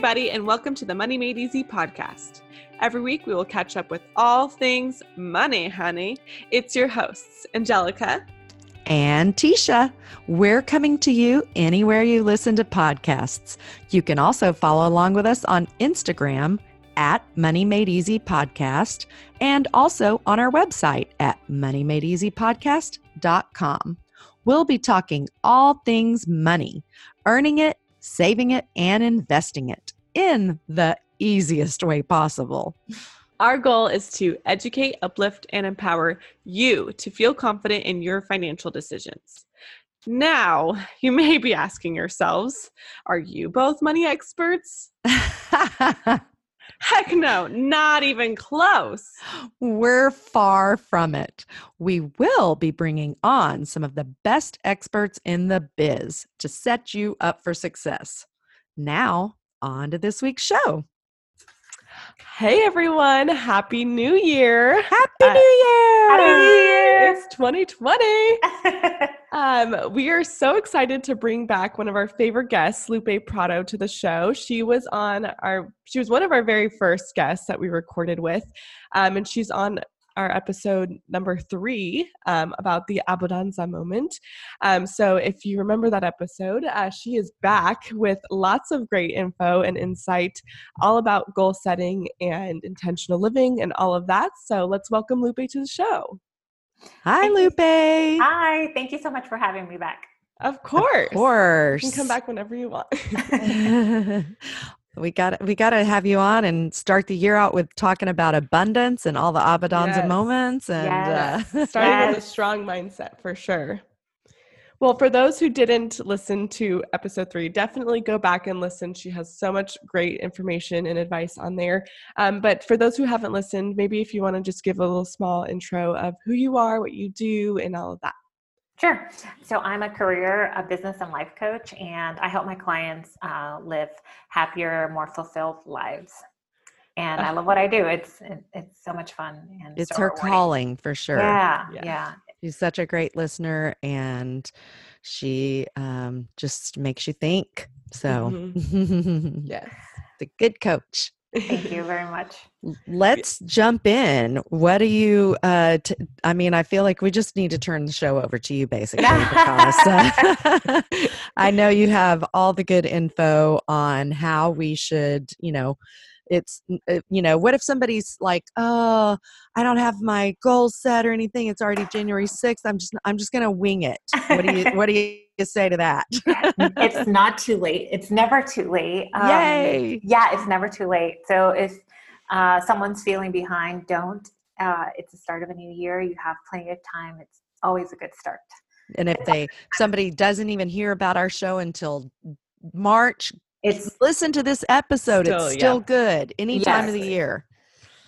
everybody, and welcome to the Money Made Easy podcast. Every week, we will catch up with all things money, honey. It's your hosts, Angelica and Tisha. We're coming to you anywhere you listen to podcasts. You can also follow along with us on Instagram at Money Made Easy Podcast and also on our website at moneymadeeasypodcast.com. We'll be talking all things money, earning it, saving it, and investing it in the easiest way possible. Our goal is to educate, uplift, and empower you to feel confident in your financial decisions. Now, you may be asking yourselves, are you both money experts? Heck no, not even close. We're far from it. We will be bringing on some of the best experts in the biz to set you up for success. Now, on to this week's show. Hey everyone, Happy New Year. Happy uh, New Year. Happy New Year. It's 2020. um, we are so excited to bring back one of our favorite guests, Lupe Prado, to the show. She was on our she was one of our very first guests that we recorded with. Um, and she's on our episode number three um, about the Abundanza moment. Um, so if you remember that episode, uh, she is back with lots of great info and insight all about goal setting and intentional living and all of that. So let's welcome Lupe to the show. Hi, Thank Lupe. You. Hi. Thank you so much for having me back. Of course. Of course. You can come back whenever you want. we got we got to have you on and start the year out with talking about abundance and all the abundanza yes. moments and yes. uh, starting yes. with a strong mindset for sure well for those who didn't listen to episode three definitely go back and listen she has so much great information and advice on there um, but for those who haven't listened maybe if you want to just give a little small intro of who you are what you do and all of that Sure. So I'm a career, a business, and life coach, and I help my clients uh, live happier, more fulfilled lives. And I love what I do. It's it's so much fun and it's her rewarding. calling for sure. Yeah, yeah, yeah. She's such a great listener, and she um, just makes you think. So, mm-hmm. yes, the good coach. Thank you very much. Let's jump in. What do you, uh, t- I mean, I feel like we just need to turn the show over to you basically because uh, I know you have all the good info on how we should, you know, it's uh, you know what if somebody's like oh i don't have my goals set or anything it's already january 6th i'm just i'm just gonna wing it. What do you what do you say to that? It's not too late it's never too late um, yay! yeah it's never too late so if uh, someone's feeling behind don't uh, it's the start of a new year you have plenty of time it's always a good start. And if they somebody doesn't even hear about our show until march it's listen to this episode. Still, it's still yeah. good any yes. time of the year.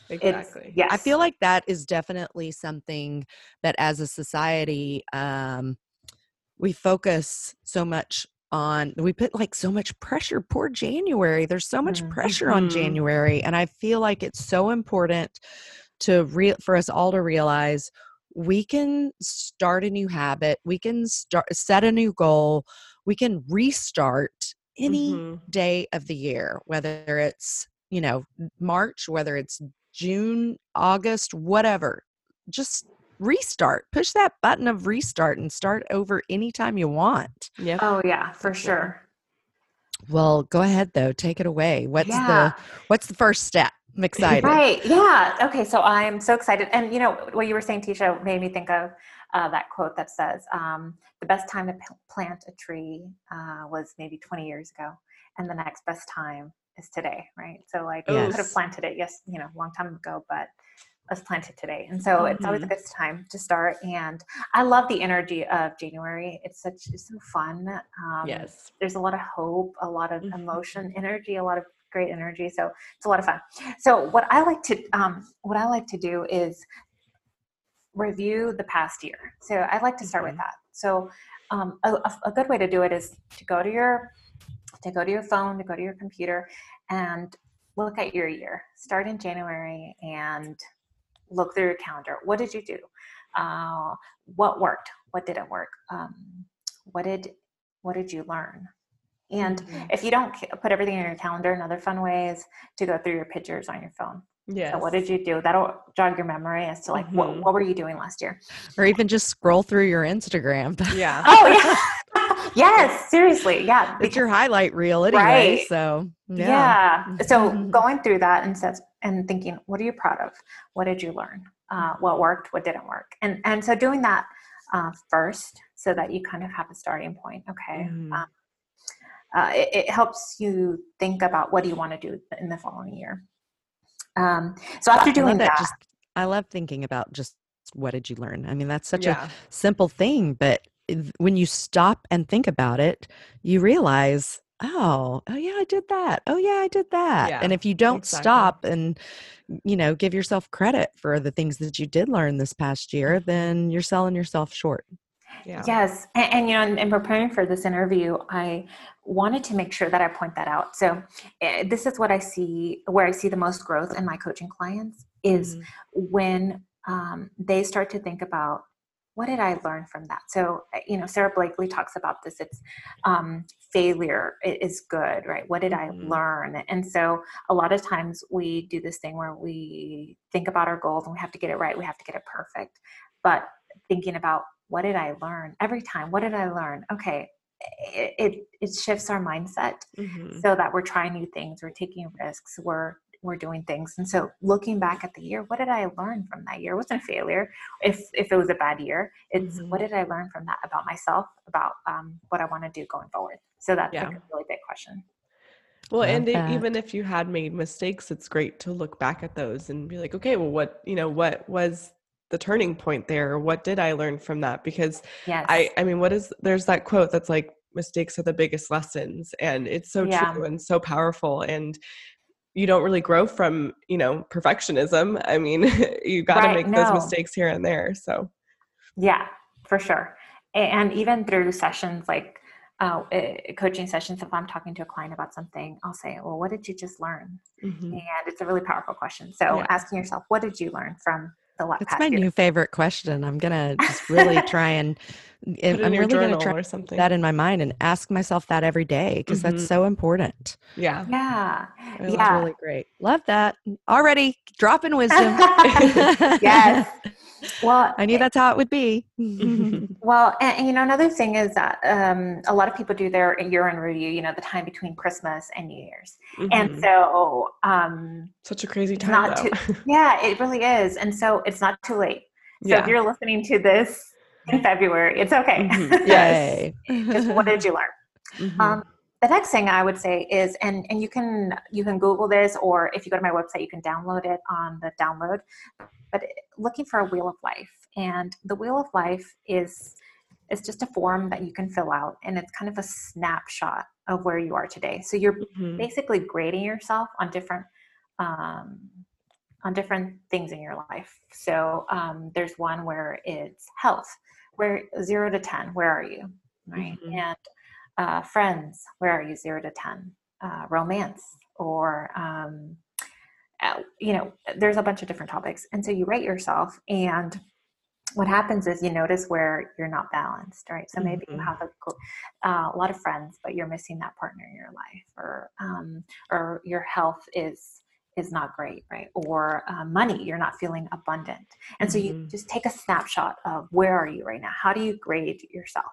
Exactly. Yeah. I feel like that is definitely something that as a society, um, we focus so much on we put like so much pressure poor january there's so much mm-hmm. pressure on mm-hmm. january and i feel like it's so important to real for us all to realize we can start a new habit we can start set a new goal we can restart any mm-hmm. day of the year, whether it's, you know, March, whether it's June, August, whatever. Just restart. Push that button of restart and start over anytime you want. Yeah. Oh yeah, for sure. Well, go ahead though. Take it away. What's yeah. the what's the first step? I'm excited. Right. Yeah. Okay. So I'm so excited. And you know, what you were saying, Tisha, made me think of uh, that quote that says, um, the best time to p- plant a tree uh, was maybe 20 years ago. And the next best time is today, right? So like yes. you could have planted it, yes, you know, a long time ago, but let's plant it today. And so mm-hmm. it's always a mm-hmm. good time to start. And I love the energy of January. It's such it's so fun. Um, yes. There's a lot of hope, a lot of mm-hmm. emotion, energy, a lot of great energy. So it's a lot of fun. So what I like to um, what I like to do is review the past year. So I'd like to start mm-hmm. with that. So um, a, a good way to do it is to go to your to go to your phone, to go to your computer, and look at your year. Start in January and look through your calendar. What did you do? Uh, what worked? What didn't work? Um, what did what did you learn? And Mhm. if you don't put everything in your calendar, another fun way is to go through your pictures on your phone. Yes. So what did you do? That'll jog your memory as to like what, Mhm. what were you doing last year? or even just scroll through your Instagram. Yeah. Oh yeah. yes, seriously. Yeah. it's your highlight reel anyway. Right. So yeah. Yeah. So Mhm. going through that and says and thinking, what are you proud of? What did you learn? Uh, what worked? What didn't work? And and so doing that uh, first, so that you kind of have a starting point. Okay. Mhm. Um, uh, it, it helps you think about what do you want to do in the following year. Um, so after doing that. that, Just I love thinking about just what did you learn? I mean, that's such yeah. a simple thing, but when you stop and think about it, you realize, oh, oh yeah, I did that. Oh yeah, I did that. Yeah, and if you don't exactly. stop and you know give yourself credit for the things that you did learn this past year, then you're selling yourself short. Yeah. Yes, and, and you know, in, in preparing for this interview, I wanted to make sure that I point that out. So, uh, this is what I see, where I see the most growth in my coaching clients is Mhm. when um, they start to think about what did I learn from that. So, uh, you know, Sara Blakely talks about this. It's um, failure is good, right? What did Mhm. I learn? And so, a lot of times we do this thing where we think about our goals and we have to get it right. We have to get it perfect, but thinking about what did I learn every time? What did I learn? Okay, it it, it shifts our mindset Mhm. so that we're trying new things, we're taking risks, we're we're doing things. And so looking back at the year, what did I learn from that year? It wasn't a failure. If if it was a bad year, it's Mhm. what did I learn from that about myself, about um, what I want to do going forward. So that's Yeah. like a really big question. Well, Love and that. even if you had made mistakes, it's great to look back at those and be like, okay, well, what, you know, what was the turning point there? What did I learn from that? Because Yes. I, I mean, what is, there's that quote that's like, mistakes are the biggest lessons. And it's so Yeah. true and so powerful. And you don't really grow from, you know, perfectionism. I mean, you got to Right, make no. those mistakes here and there. So, Yeah, for sure. And even through sessions like uh, uh, coaching sessions, if I'm talking to a client about something, I'll say, Well, what did you just learn? mhm. And it's a really powerful question. So Yeah. asking yourself, What did you learn from the last It's past my year? new favorite question. I'm gonna just really try and put I'm your really gonna try or something. that in my mind and ask myself that every day because that's Mhm. so important. yeah. Yeah. I love Yeah. really great. Love that. Already dropping wisdom. yes. Well, I knew that's how it would be. Well, and, and, you know, another thing is that um, a lot of people do their year in review, you know, the time between Christmas and New Year's. And Mhm. so, um, Such a crazy time, not though. too, yeah, it really is. And so it's not too late. So yeah. if you're listening to this in February, it's okay. Mhm. Yay. Just what did you learn? Mhm. Um, the next thing I would say is, and and you can you can Google this, or if you go to my website, you can download it on the download. But looking for a wheel of life, and the wheel of life is is just a form that you can fill out, and it's kind of a snapshot of where you are today. So you're Mhm. basically grading yourself on different um, on different things in your life. So um, there's one where it's health, where zero to ten, where are you, right? Mhm. And uh, friends, where are you, zero to ten? Uh, romance, or um, uh, you know, there's a bunch of different topics, and so you rate yourself and what happens is you notice where you're not balanced, right? So maybe you Mhm. have a, uh, a lot of friends, but you're missing that partner in your life, or um, or your health is is not great, right? Or uh, money, you're not feeling abundant, and so you Mhm. just take a snapshot of where are you right now? How do you grade yourself?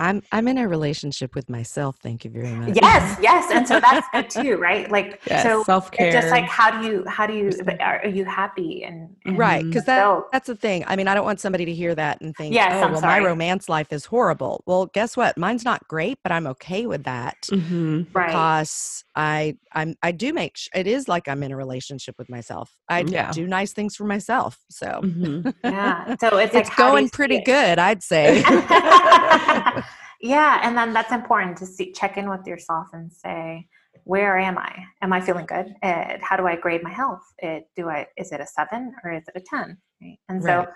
I'm I'm in a relationship with myself. Thank you very much. Yes, yes, and so that's good too, right? Like Yes, so. self-care. Just like how do you how do you are, are you happy and, and Right, because that, that's the thing. I mean, I don't want somebody to hear that and think, Yes, "Oh, I'm well, sorry. my romance life is horrible." Well, guess what? Mine's not great, but I'm okay with that Mhm. right because I I'm I do make sh- it is like I'm in a relationship with myself. I Yeah. do nice things for myself, so Mhm. yeah so it's, it's like you going pretty it? good, I'd say. yeah and then that's important to see check in with yourself and say where am i am i feeling good uh, how do i grade my health uh, do i is it a seven or is it a 10 right? and so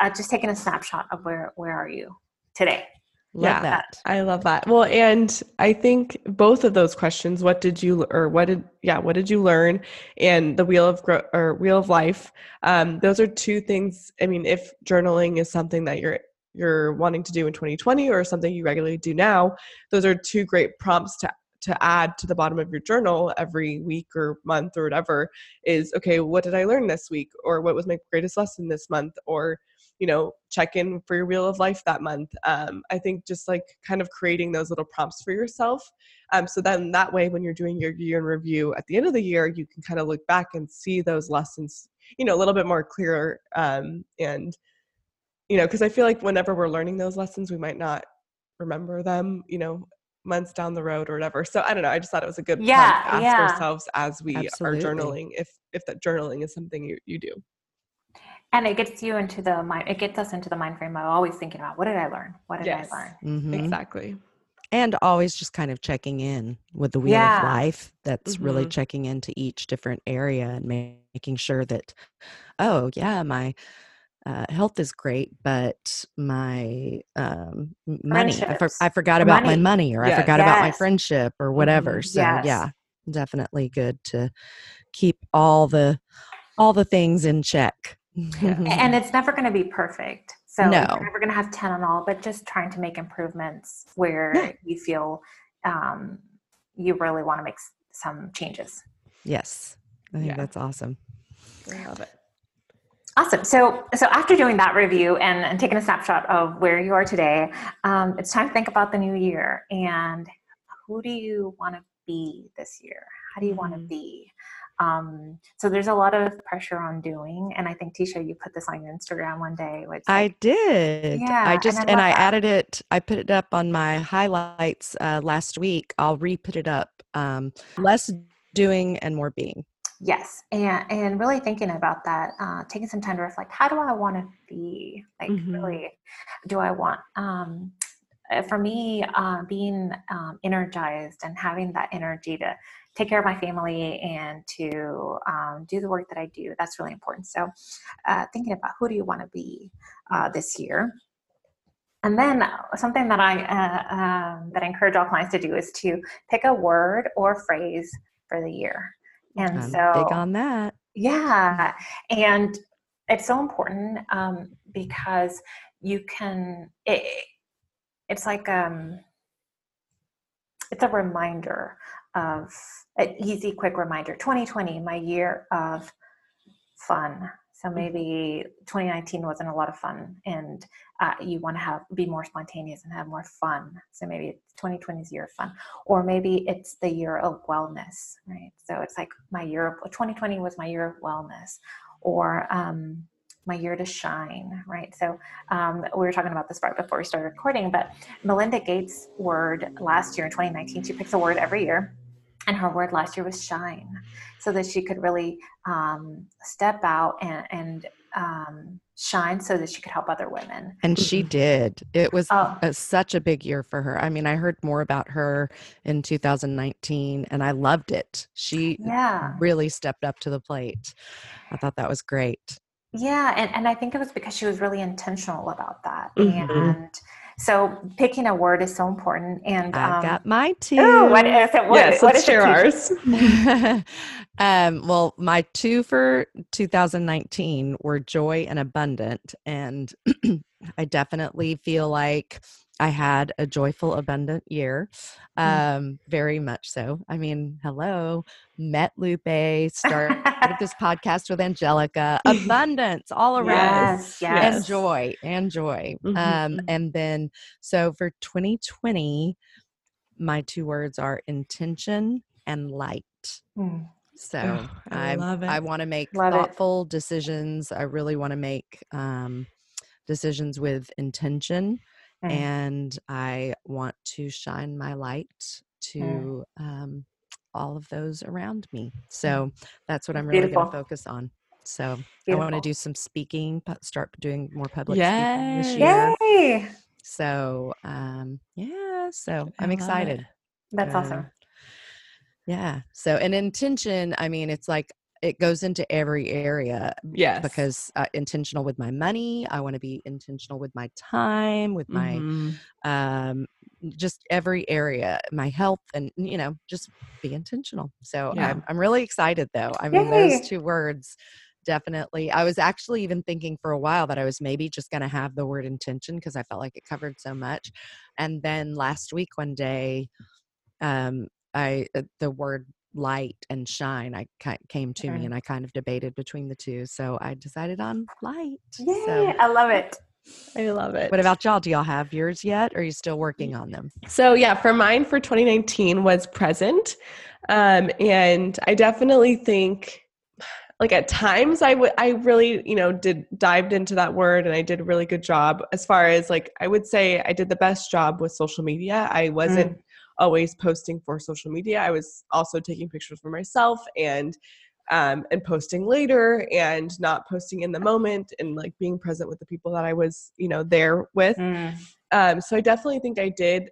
uh, just taking a snapshot of where where are you today Love Yeah. that. I love that. Well, and I think both of those questions, what did you or what did yeah, what did you learn and the wheel of growth or wheel of life, um those are two things. I mean, if journaling is something that you're you're wanting to do in 2020 or something you regularly do now, those are two great prompts to to add to the bottom of your journal every week or month or whatever is okay what did i learn this week? or what was my greatest lesson this month? or you know check in for your wheel of life that month. Um, i think just like kind of creating those little prompts for yourself um, so then that way when you're doing your year in review at the end of the year you can kind of look back and see those lessons you know a little bit more clear um, and you know because i feel like whenever we're learning those lessons we might not remember them you know months down the road or whatever so i don't know i just thought it was a good Yeah, prompt to ask yeah. ourselves as we Absolutely. are journaling if if that journaling is something you, you do and it gets you into the mind it gets us into the mind frame of always thinking about what did i learn what did Yes. i learn Mhm. exactly and always just kind of checking in with the wheel Yeah. of life that's really Mhm. checking into each different area and making sure that oh yeah my uh, health is great but my um, money I, for- I forgot about my money. money or i Yes. forgot about my friendship or whatever Mhm. so Yes. yeah definitely good to keep all the all the things in check and it's never going to be perfect so No. you're never going to have 10 on all but just trying to make improvements where Yeah. you feel um, you really want to make some changes yes i think Yeah. that's awesome i love it awesome so so after doing that review and, and taking a snapshot of where you are today um, it's time to think about the new year and who do you want to be this year how do you want to Mhm. be um, so there's a lot of pressure on doing and i think tisha you put this on your instagram one day which I did. Yeah, I and just I and I added it. I put it up on my highlights uh, last week. I'll re-put it up. Um, less doing and more being. Yes, and and really thinking about that, uh, taking some time to reflect. How do I want to be? Like, Mhm. really, do I want? Um, uh, for me, uh, being um, energized and having that energy to take care of my family and to um, do the work that I do, that's really important. So, uh, thinking about who do you want to be uh, this year. And then uh, something that I uh, um, that I encourage all clients to do is to pick a word or phrase for the year. And I'm so, big on that. yeah, and it's so important um, because you can. It, it's like um, it's a reminder of an easy, quick reminder. 2020, my year of fun. So maybe 2019 wasn't a lot of fun, and uh, you want to have be more spontaneous and have more fun. So maybe 2020's year of fun, or maybe it's the year of wellness, right? So it's like my year of 2020 was my year of wellness, or um, my year to shine, right? So um, we were talking about this right before we started recording, but Melinda Gates' word last year in 2019, she picks a word every year, and her word last year was shine, so that she could really um, step out and, and um, shine, so that she could help other women. And she did. It was Oh. a, such a big year for her. I mean, I heard more about her in 2019 and I loved it. She Yeah. really stepped up to the plate. I thought that was great. Yeah, and, and I think it was because she was really intentional about that. Mhm. And so picking a word is so important. And I've um, got my two. ooh, what is it? What, yes what let's is share ours um, well, my two for 2019 were joy and abundant. And I definitely feel like I had a joyful, abundant year. Mm. Um, very much so. I mean, hello, met Lupe, started this podcast with Angelica, abundance all around Yes, yes. and joy and joy um Mhm. and then so for 2020 my two words are intention and light Mm. so Ugh, I i i want to make Love it. thoughtful decisions i really want to make um decisions with intention Mm. and i want to shine my light to um all of those around me so that's what i'm really going to focus on so I want to do some speaking, start doing more public speaking this year. Yay! So, um, yeah, so I'm excited. it. That's Um, awesome. Yeah. So, an intention, I mean, it's like it goes into every area yes because uh, intentional with my money. I want to be intentional with my time, with my Mhm. um, just every area, my health, and you know, just be intentional. So Yeah. I'm I'm really excited though. I mean, Yay. those two words definitely. I was actually even thinking for a while that I was maybe just going to have the word intention because I felt like it covered so much. And then last week, one day, um, I uh, the word light and shine I came to me and I kind of debated between the two. So I decided on light. Yay, So I love it. I love it. what about y'all? Do y'all have yours yet? Or are you still working on them? So yeah, for mine for 2019 was present. Um, and I definitely think like at times I would I really, you know, did dived into that word and I did a really good job as far as like I would say I did the best job with social media. I wasn't always posting for social media. I was also taking pictures for myself and um, and posting later and not posting in the moment and like being present with the people that I was, you know, there with. Mm. Um, so I definitely think I did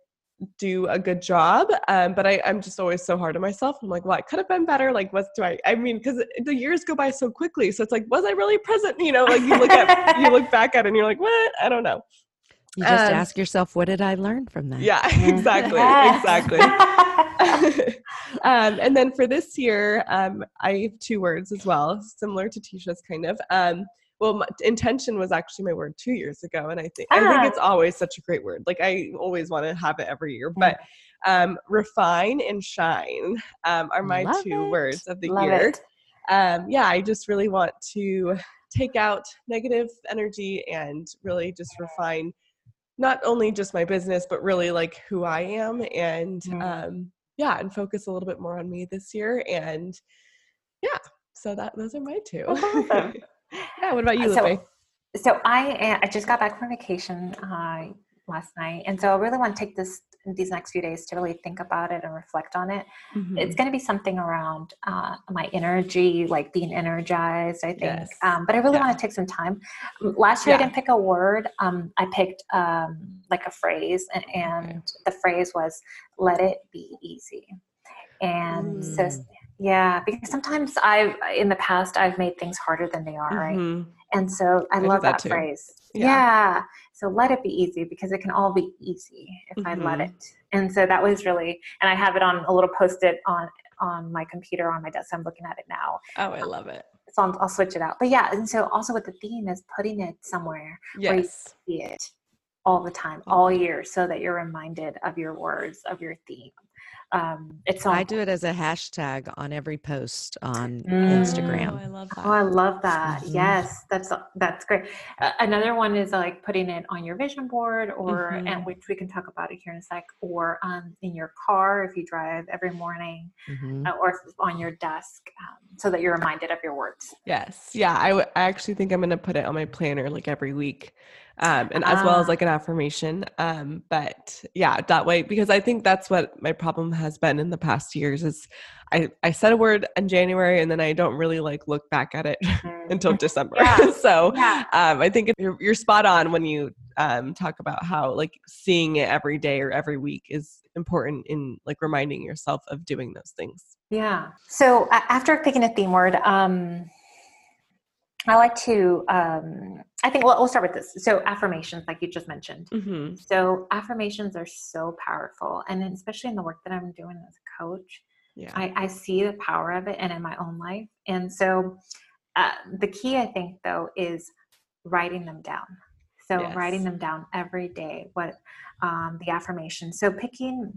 do a good job. Um, but I, I'm just always so hard on myself. I'm like, well, I could have been better. Like, what do I, I mean, because the years go by so quickly. So it's like, was I really present? You know, like you look at, you look back at it and you're like, what? I don't know. You just Um, ask yourself, what did I learn from that? Yeah, exactly. Yes. Exactly. um, and then for this year, um, I have two words as well, similar to Tisha's kind of. Um, well, my, intention was actually my word two years ago, and I think I Ah. think it's always such a great word. Like I always want to have it every year. But um, refine and shine um, are my Love two it. words of the Love year. it. Um, yeah, I just really want to take out negative energy and really just refine not only just my business but really like who I am and Mm. um, yeah, and focus a little bit more on me this year. And yeah, so that those are my two. Awesome. yeah, what about you, So- Lupe? So I I just got back from vacation uh, last night, and so I really want to take this these next few days to really think about it and reflect on it. Mm-hmm. It's going to be something around uh, my energy, like being energized. I think, Yes. um, but I really Yeah. want to take some time. Last year I didn't pick a word. Um, I picked um, like a phrase, and, and the phrase was "Let it be easy." And so, Mm. yeah, because sometimes I've in the past I've made things harder than they are, right? And so I, I love that that, phrase. Yeah. Yeah. So let it be easy because it can all be easy if I let Mhm. it. And so that was really, and I have it on a little post-it on on my computer on my desk. I'm looking at it now. Oh, I love it. So I'll, I'll switch it out. But yeah, and so also with the theme is putting it somewhere where you see it all the time, Oh. all year, so that you're reminded of your words, of your theme. Um, it's so I do it as a hashtag on every post on Mm. Oh, Instagram. I love that. Oh, I love that. Mhm. Yes, that's that's great. Uh, another one is like putting it on your vision board, or Mhm. and which we can talk about it here in a sec, or um, in your car if you drive every morning, Mhm. uh, or on your desk, um, so that you're reminded of your words. Yes. Yeah. I, w- I actually think I'm going to put it on my planner like every week. Um, and as well as Ah. like an affirmation. Um, but yeah, that way, because I think that's what my problem has been in the past years is I, I said a word in January and then I don't really like look back at it until December. Yeah. so Yeah. um, I think you're, you're spot on when you um, talk about how like seeing it every day or every week is important in like reminding yourself of doing those things. Yeah. So uh, after picking a theme word, um, I like to. Um, I think. Well, we'll start with this. So affirmations, like you just mentioned. Mm-hmm. So affirmations are so powerful, and especially in the work that I'm doing as a coach, Yeah. I, I see the power of it and in my own life. And so uh, the key, I think, though, is writing them down. So Yes. writing them down every day, what um, the affirmations. So picking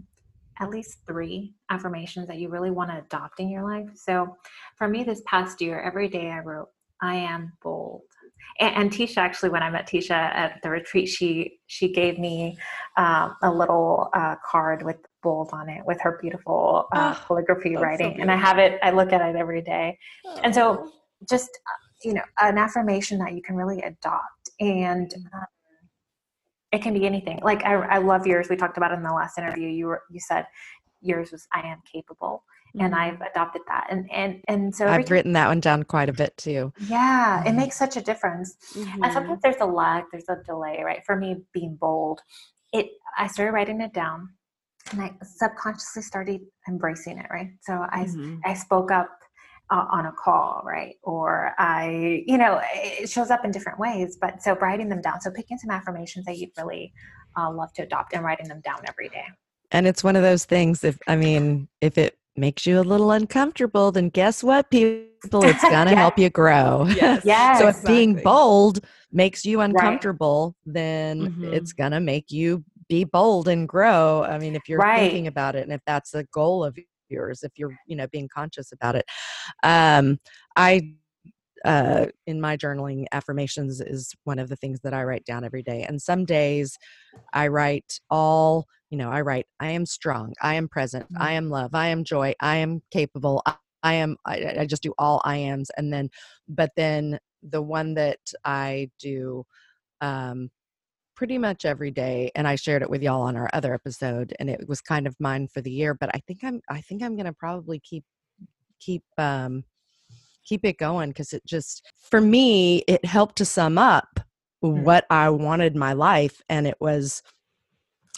at least three affirmations that you really want to adopt in your life. So for me, this past year, every day I wrote, I am bold. And, and Tisha, actually, when I met Tisha at the retreat, she she gave me uh, a little uh, card with bold on it with her beautiful uh, Oh, calligraphy that's so writing, and I have it. I look at it every day. And so, just you know, an affirmation that you can really adopt, and um, it can be anything. Like I, I love yours. We talked about it in the last interview. You were you said yours was I am capable, and Mhm. I've adopted that. And and and so I've written that one down quite a bit too. yeah, it Mhm. makes such a difference. Mhm. And sometimes there's a lag, there's a delay, right? For me, being bold, it I started writing it down, and I subconsciously started embracing it, right? So I Mhm. I spoke up uh, on a call, right? Or I, you know, it shows up in different ways. But so writing them down, so picking some affirmations that you'd really uh, love to adopt and writing them down every day. And it's one of those things if I mean, if it makes you a little uncomfortable, then guess what, people? It's gonna Yeah. help you grow. Yes. Yes. so if being bold makes you uncomfortable, then Mhm. it's gonna make you be bold and grow. I mean, if you're Right. thinking about it and if that's the goal of yours if you're you know being conscious about it um i uh, in my journaling, affirmations is one of the things that I write down every day. And some days I write all, you know, I write, I am strong, I am present, mm-hmm. I am love, I am joy, I am capable, I, I am, I, I just do all I ams. And then, but then the one that I do um, pretty much every day, and I shared it with y'all on our other episode, and it was kind of mine for the year. But I think I'm, I think I'm going to probably keep, keep, um, keep it going because it just for me it helped to sum up mm. what i wanted my life and it was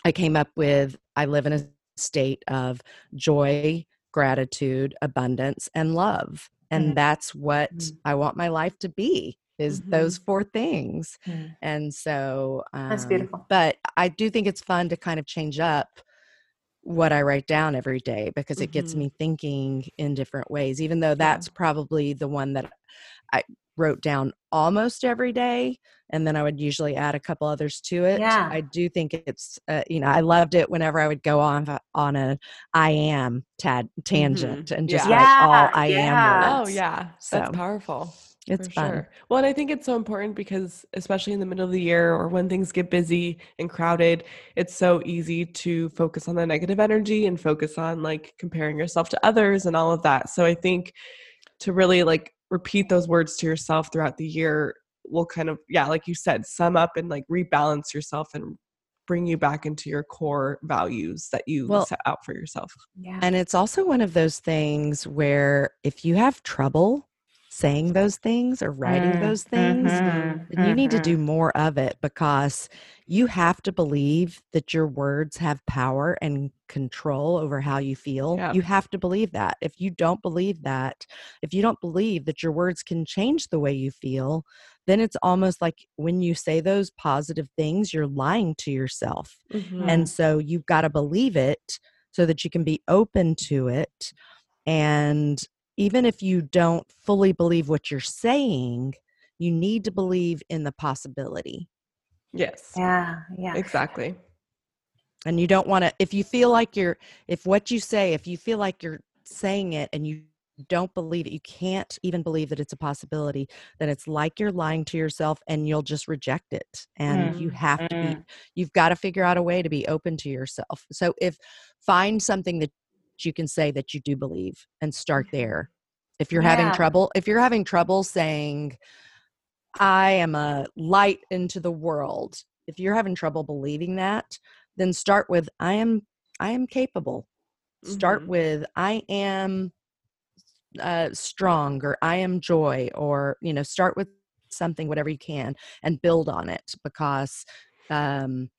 i came up with i live in a state of joy gratitude abundance and love and mm. that's what mm. i want my life to be is mm-hmm. those four things mm. and so um, that's beautiful but i do think it's fun to kind of change up what I write down every day because it mm-hmm. gets me thinking in different ways, even though that's probably the one that I wrote down almost every day. And then I would usually add a couple others to it. Yeah. I do think it's, uh, you know, I loved it whenever I would go on on a I am tad, tangent mm-hmm. and just yeah. write all I yeah. am words. Oh yeah, so. that's powerful. It's fun. Sure. Well, and I think it's so important because, especially in the middle of the year or when things get busy and crowded, it's so easy to focus on the negative energy and focus on like comparing yourself to others and all of that. So I think to really like repeat those words to yourself throughout the year will kind of, yeah, like you said, sum up and like rebalance yourself and bring you back into your core values that you well, set out for yourself. Yeah. And it's also one of those things where if you have trouble saying those things or writing mm, those things, mm-hmm, then you need to do mm-hmm. more of it because you have to believe that your words have power and control over how you feel. You have to believe that. If you don't believe that, if you don't believe that your words can change the way you feel, then it's almost like when you say those positive things, you're lying to yourself. Mm-hmm. And so you've got to believe it so that you can be open to it and even if you don't fully believe what you're saying, you need to believe in the possibility. Yes. Yeah. Yeah. Exactly. And you don't want to, if you feel like you're, if what you say, if you feel like you're saying it and you don't believe it, you can't even believe that it's a possibility, then it's like you're lying to yourself and you'll just reject it. And mm. you have to be, mm. you've got to figure out a way to be open to yourself. So if find something that you can say that you do believe and start mm-hmm. there. If you're yeah. having trouble, if you're having trouble saying, I am a light into the world, if you're having trouble believing that, then start with I am I am capable. Mm-hmm. Start with I am uh, strong or I am joy or you know start with something whatever you can and build on it because um,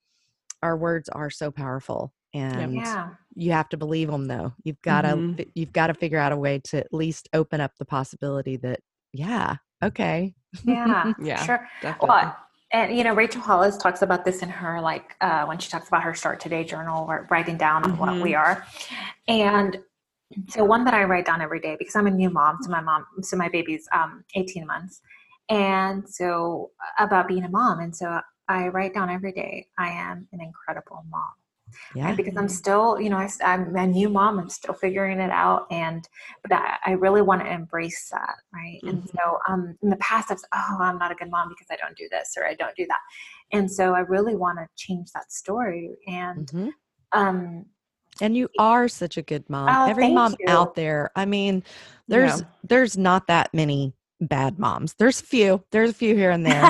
our words are so powerful and yeah. you have to believe them though you've got to mm-hmm. you've got to figure out a way to at least open up the possibility that yeah okay yeah yeah sure definitely. well and you know rachel hollis talks about this in her like uh, when she talks about her start today journal or writing down mm-hmm. what we are and so one that i write down every day because i'm a new mom so my mom so my baby's um, 18 months and so about being a mom and so i write down every day i am an incredible mom yeah. Right? Because I'm still, you know, I, am a new mom. I'm still figuring it out, and but I, I really want to embrace that, right? Mm-hmm. And so, um, in the past, I've "Oh, I'm not a good mom because I don't do this or I don't do that," and so I really want to change that story. And, mm-hmm. um, and you are such a good mom. Oh, Every mom you. out there, I mean, there's yeah. there's not that many bad moms. There's a few. There's a few here and there.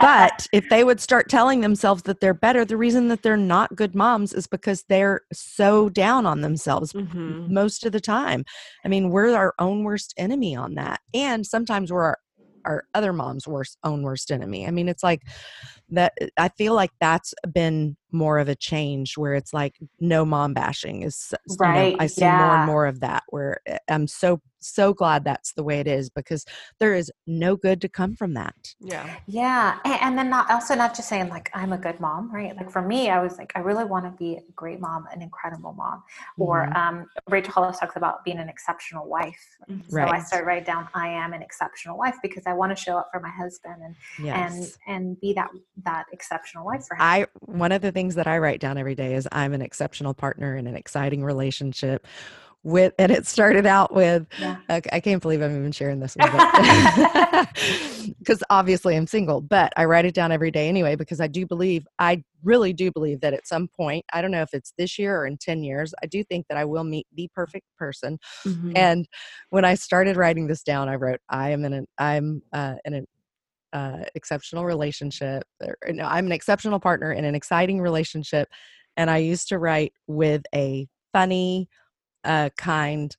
But if they would start telling themselves that they're better, the reason that they're not good moms is because they're so down on themselves mm-hmm. most of the time. I mean, we're our own worst enemy on that. And sometimes we're our, our other mom's worst own worst enemy. I mean, it's like that I feel like that's been more of a change where it's like no mom bashing is right. You know, I see yeah. more and more of that where eh, I'm so so glad that's the way it is because there is no good to come from that. Yeah. Yeah. And, and then not also not just saying like I'm a good mom, right? Like for me, I was like, I really want to be a great mom, an incredible mom. Mm-hmm. Or um, Rachel Hollis talks about being an exceptional wife. So. I started writing down I am an exceptional wife because I want to show up for my husband and yes. and and be that that exceptional life for him. I one of the things that I write down every day is I'm an exceptional partner in an exciting relationship with and it started out with Yeah. i can't believe i'm even sharing this because obviously i'm single but i write it down every day anyway because i do believe i really do believe that at some point i don't know if it's this year or in 10 years i do think that i will meet the perfect person Mhm. and when i started writing this down i wrote i am in an i'm uh, in an uh, exceptional relationship or, no, i'm an exceptional partner in an exciting relationship and i used to write with a funny uh, kind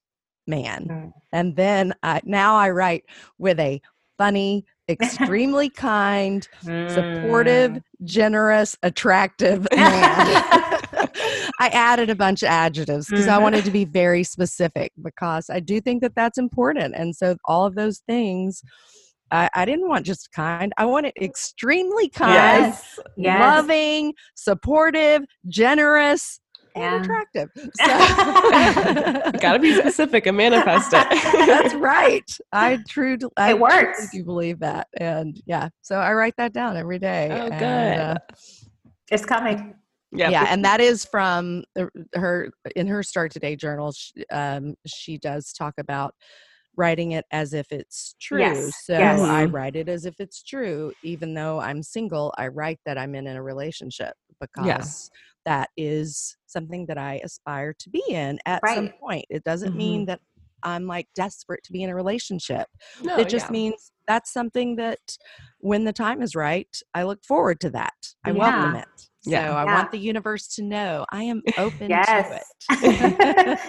man Mm. and then I, now i write with a funny extremely kind supportive Mm. generous attractive man I added a bunch of adjectives because I Mhm. wanted to be very specific because I do think that that's important. And so all of those things, I, I didn't want just kind. I wanted extremely kind, yes. Yes. loving, supportive, generous, and Yeah. attractive. So Gotta be specific and manifest it. that's right. I true. I It works. truly do believe that, and yeah. So I write that down every day. Oh, and, good. uh, It's coming. Yeah. yeah and that is from her in her start today journal sh- um, she does talk about writing it as if it's true Yes, so yes. i write it as if it's true even though i'm single i write that i'm in a relationship because that is something that i aspire to be in at some point. It doesn't mean mm-hmm. that i'm like desperate to be in a relationship. No, it just yeah. means that's something that when the time is right i look forward to that. I welcome Yeah. so i Yeah. want the universe to know i am open Yes. to it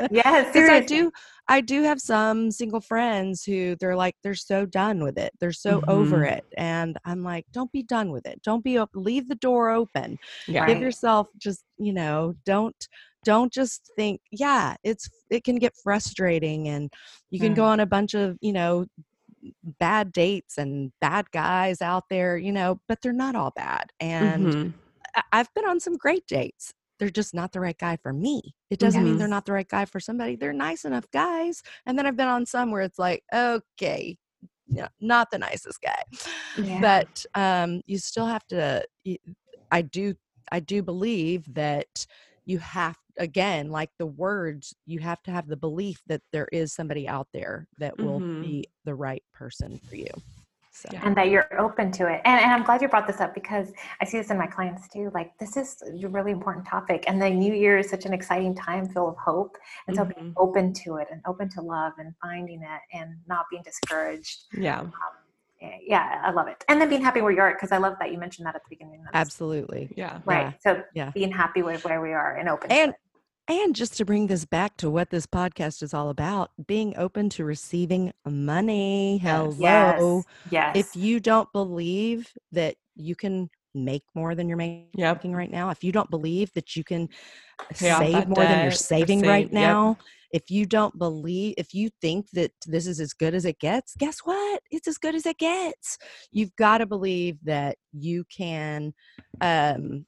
yes, because i do i do have some single friends who they're like they're so done with it they're so over Mhm. it and i'm like don't be done with it don't be open leave the door open Yeah. give Right. yourself just you know don't don't just think yeah it's it can get frustrating and you can go Mm. on a bunch of you know bad dates and bad guys out there you know but they're not all bad and Mhm. I've been on some great dates. They're just not the right guy for me. It doesn't mean they're not the right guy for somebody. They're nice enough guys and then i've been on some where it's like okay yeah, not the nicest guy. Yeah. but um you still have to I do i do believe that you have again like the words you have to have the belief that there is somebody out there that will Mhm. be the right person for you so and that you're open to it. And, and I'm glad you brought this up because I see this in my clients too. Like this is a really important topic, and the new year is such an exciting time, full of hope, and so being Mhm. open to it and open to love and finding it and not being discouraged. Yeah. Eh, Yeah, I love it. And then being happy where you are because I love that you mentioned that at the beginning. Absolutely Yeah. Right. So yeah. being happy with where we are and open. And- to it. And just to bring this back to what this podcast is all about being open to receiving money hello yes, yes, if you don't believe that you can make more than you're making Yep. right now, if you don't believe that you can Pay save more than you're saving save- right yep. now, if you don't believe, if you think that this is as good as it gets, guess what? It's as good as it gets. You've got to believe that you can. Um,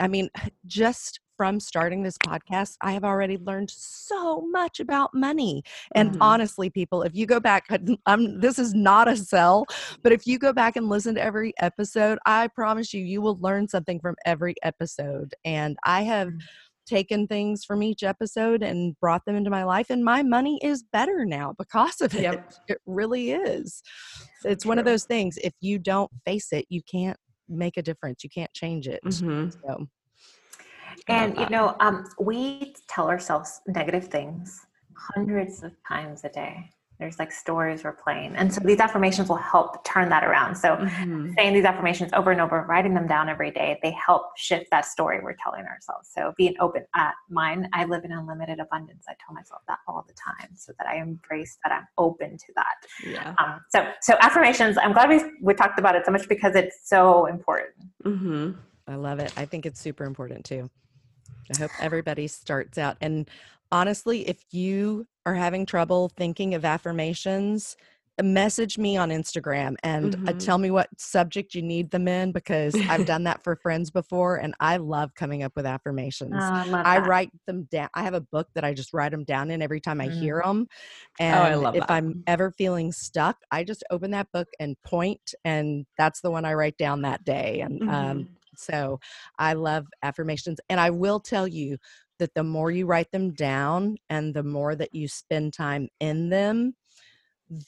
I mean, just from starting this podcast, I have already learned so much about money. And Mhm. honestly, people, if you go back, I'm, this is not a sell, but if you go back and listen to every episode, I promise you, you will learn something from every episode. And I have Mm. taken things from each episode and brought them into my life, and my money is better now because of it. Yep. It really is. It's one of those things. If you don't face it, you can't make a difference. You can't change it. Mhm. So, And you know, um, we tell ourselves negative things hundreds of times a day. There's like stories we're playing, and so these affirmations will help turn that around. So Mhm. saying these affirmations over and over, writing them down every day, they help shift that story we're telling ourselves. So being open at mine, I live in unlimited abundance. I tell myself that all the time so that I embrace that I'm open to that. Yeah. Um, so, so affirmations, I'm glad we, we talked about it so much because it's so important. Mhm. I love it. I think it's super important too. I hope everybody starts out. And honestly, if you are having trouble thinking of affirmations, message me on Instagram and uh, Mhm. tell me what subject you need them in because I've done that for friends before and I love coming up with affirmations. Oh, I I write them down. I have a book that I just write them down in every time I Mm. hear them. Oh, And I love if that. I'm ever feeling stuck, I just open that book and point, and that's the one I write down that day. And um, Mhm. So I love affirmations. And I will tell you, that the more you write them down and the more that you spend time in them,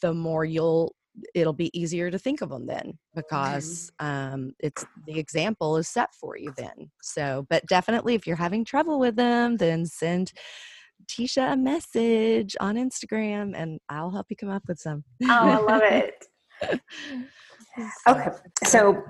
the more you'll it'll be easier to think of them then because um, it's the example is set for you then. So, but definitely if you're having trouble with them, then send Tisha a message on Instagram and I'll help you come up with some. Oh, I love it. okay. So,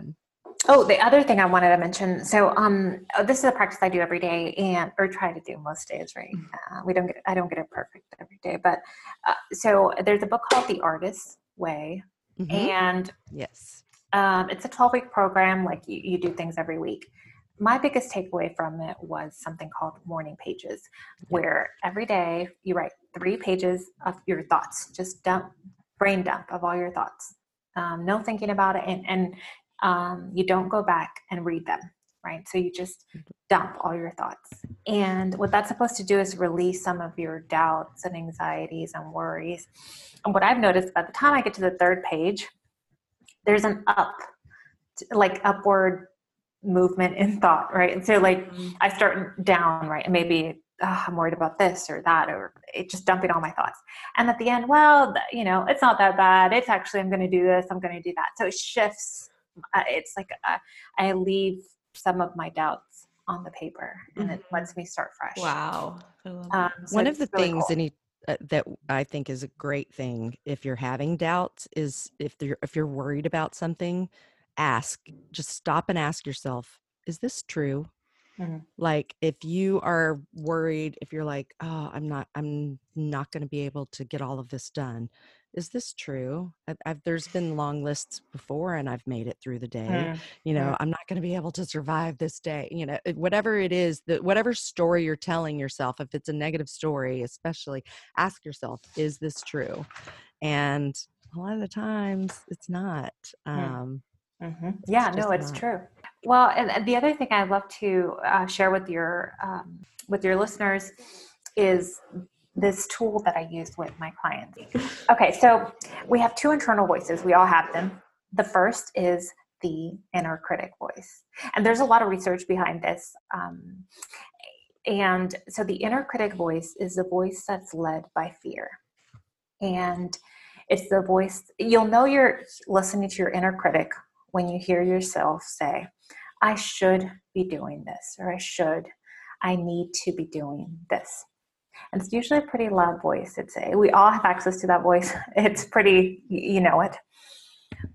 oh, the other thing I wanted to mention. So, um, oh, this is a practice I do every day and, or try to do most days, right? Uh, we don't get, I don't get it perfect every day, but, uh, so there's a book called The Artist's Way. Mhm. And Yes. um, it's a 12 week program, like you, you do things every week. My biggest takeaway from it was something called morning pages, where every day you write three pages of your thoughts, just dump, brain dump of all your thoughts. Um, no thinking about it, and, and um, you don't go back and read them, right? So you just dump all your thoughts. And what that's supposed to do is release some of your doubts and anxieties and worries. And what I've noticed by the time I get to the third page, there's an up like upward movement in thought right and so like i start down right and maybe oh, i'm worried about this or that or it just dumping all my thoughts and at the end well you know it's not that bad it's actually i'm going to do this i'm going to do that so it shifts it's like uh, i leave some of my doubts on the paper and it Mhm. lets me start fresh Wow. Um, so One of the really things cool. any uh, that I think is a great thing if you're having doubts is if you're if you're worried about something, ask. Just stop and ask yourself, is this true? Mhm. Like if you are worried, if you're like, oh, I'm not, I'm not going to be able to get all of this done. Is this true? I've, I've, there's been long lists before, and I've made it through the day Mm, you know Mm. i'm not going to be able to survive this day you know whatever it is that whatever story you're telling yourself if it's a negative story especially ask yourself is this true and a lot of the times it's not um Mhm. Yeah, It's no, it's not. true. Well, and, and the other thing I'd love to uh, share with your um, with your listeners is this tool that I use with my clients. Okay, so we have two internal voices. We all have them. The first is the inner critic voice, and there's a lot of research behind this. Um, and so the inner critic voice is the voice that's led by fear, and it's the voice you'll know you're listening to your inner critic when you hear yourself say, I should be doing this, or I should, I need to be doing this. And it's usually a pretty loud voice. It's a, we all have access to that voice. It's pretty, you know it.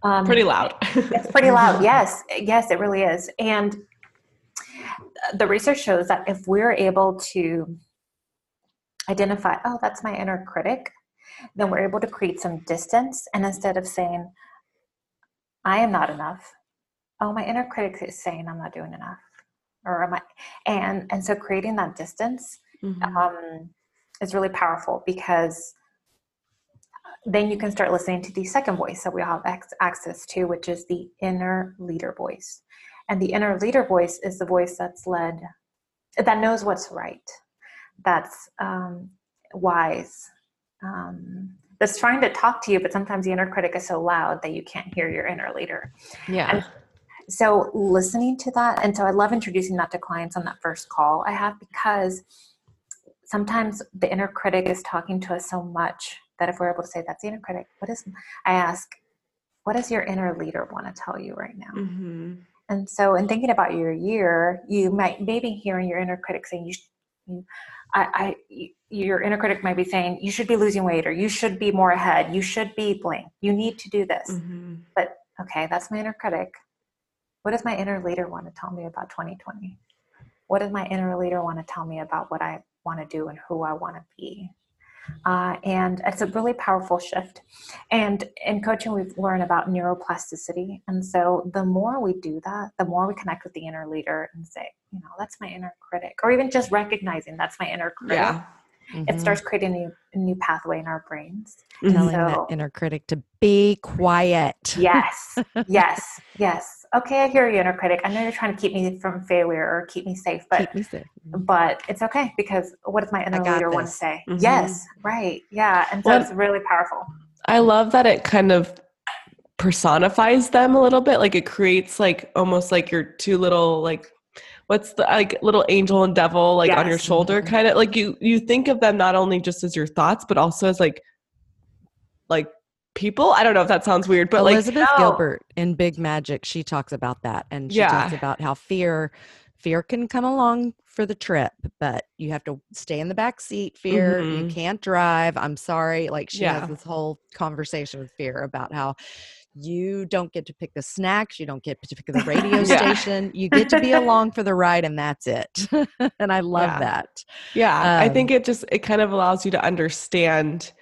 Um, Pretty loud. it's pretty loud. Yes, yes, it really is. And the research shows that if we're able to identify, oh, that's my inner critic, then we're able to create some distance. And instead of saying, I am not enough, oh, my inner critic is saying I'm not doing enough. Or am I? And and so creating that distance Mhm. um, is really powerful because then you can start listening to the second voice that we all have ac- access to, which is the inner leader voice. And the inner leader voice is the voice that's led, that knows what's right, that's um, wise, um, that's trying to talk to you, but sometimes the inner critic is so loud that you can't hear your inner leader yeah. so listening to that and so i love introducing that to clients on that first call i have because sometimes the inner critic is talking to us so much that if we're able to say that's the inner critic what is i ask what does your inner leader want to tell you right now hmm and so in thinking about your year you might maybe hearing your inner critic saying you, I, I your inner critic might be saying you should be losing weight or you should be more ahead you should be blank you need to do this hmm but okay, that's my inner critic. What does my inner leader want to tell me about 2020? What does my inner leader want to tell me about what I want to do and who I want to be? Uh, and it's a really powerful shift. And in coaching, we've learned about neuroplasticity. And so the more we do that, the more we connect with the inner leader and say, you know, that's my inner critic, or even just recognizing that's my inner critic. Yeah. It mhm. starts creating a new, a new pathway in our brains. Telling So- that inner critic to be quiet Yes, yes, yes. Okay, I hear you, inner critic. I know you're trying to keep me from failure or keep me safe, but me safe but it's okay because what does my inner leader want to say? Mhm. Yes, right, yeah, and so Well- it's really powerful. I love that it kind of personifies them a little bit. Like it creates like almost like your two little like what's the like little angel and devil like on your shoulder Mhm. kind of like you you think of them not only just as your thoughts but also as like like people i don't know if that sounds weird but like Elizabeth No. Gilbert in Big Magic, she talks about that, and she Yeah. talks about how fear, fear can come along for the trip, but you have to stay in the back seat. Fear, you Mhm. can't drive. I'm sorry. Like she Yeah. has this whole conversation with fear about how you don't get to pick the snacks, you don't get to pick the radio Yeah. station. You get to be along for the ride, and that's it. and I love Yeah. that. Yeah, I Um, think it just it kind of allows you to understand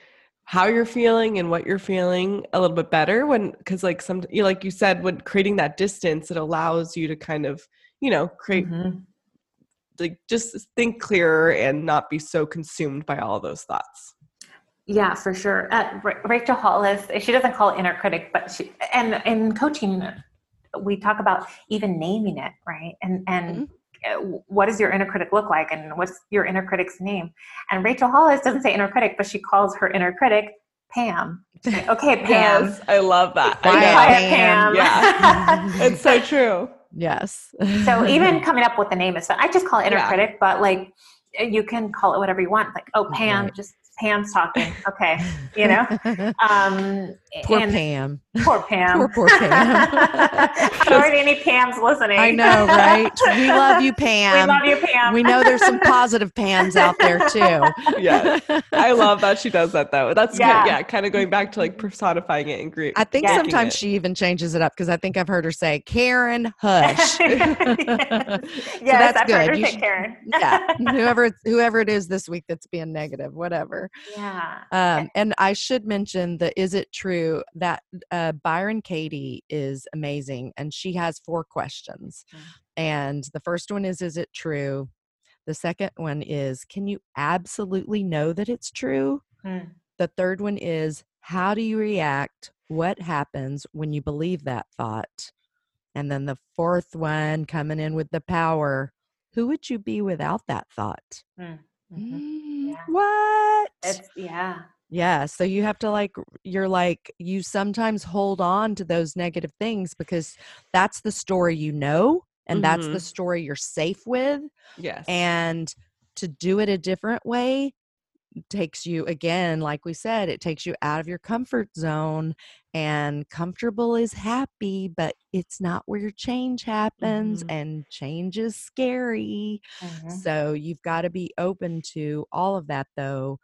how you're feeling and what you're feeling a little bit better when because like some you like you said when creating that distance it allows you to kind of you know create Mhm. like just think clearer and not be so consumed by all those thoughts. Yeah, for sure. Uh, Rachel Hollis, she doesn't call it inner critic, but she, and in coaching, we talk about even naming it, right? And, and uh, what does your inner critic look like? And what's your inner critic's name? And Rachel Hollis doesn't say inner critic, but she calls her inner critic Pam. Okay, Pam. Yes, I love that. Quiet I. Quiet Pam. Pam. It's so true. Yes. so even coming up with the name is, I just call it inner Yeah. critic, but like you can call it whatever you want. Like, oh, Pam, Right. just Pam's talking. Okay, you know. Um, poor and- Pam. Poor Pam. Poor, poor Pam. Already any Pams listening. I know, right? We love you, Pam. we love you, Pam. We know there's some positive Pams out there too. Yeah, I love that she does that though. That's Yeah. yeah, yeah kind of going back to like personifying it and great. I think Yeah. sometimes she even changes it up because I think I've heard her say, Karen, hush. yes, that's I've heard good. her You say should- Karen. yeah. Whoever whoever it is this week that's being negative, whatever. yeah. Um, and I should mention the is it true that uh, Byron Katie is amazing and she has four questions. Mm. And the first one is is it true? The second one is can you absolutely know that it's true? Hmm. The third one is how do you react? What happens when you believe that thought? And then the fourth one coming in with the power who would you be without that thought? Mhm. Mm, Yeah. What? It's yeah. Yeah. So you have to like, you're like, you sometimes hold on to those negative things because that's the story you know, and that's the Mhm. story you're safe with. yes. And to do it a different way takes you, again, like we said, it takes you out of your comfort zone. And comfortable is happy, but it's not where change happens, Mhm. and change is scary. Mhm. So you've got to be open to all of that, though,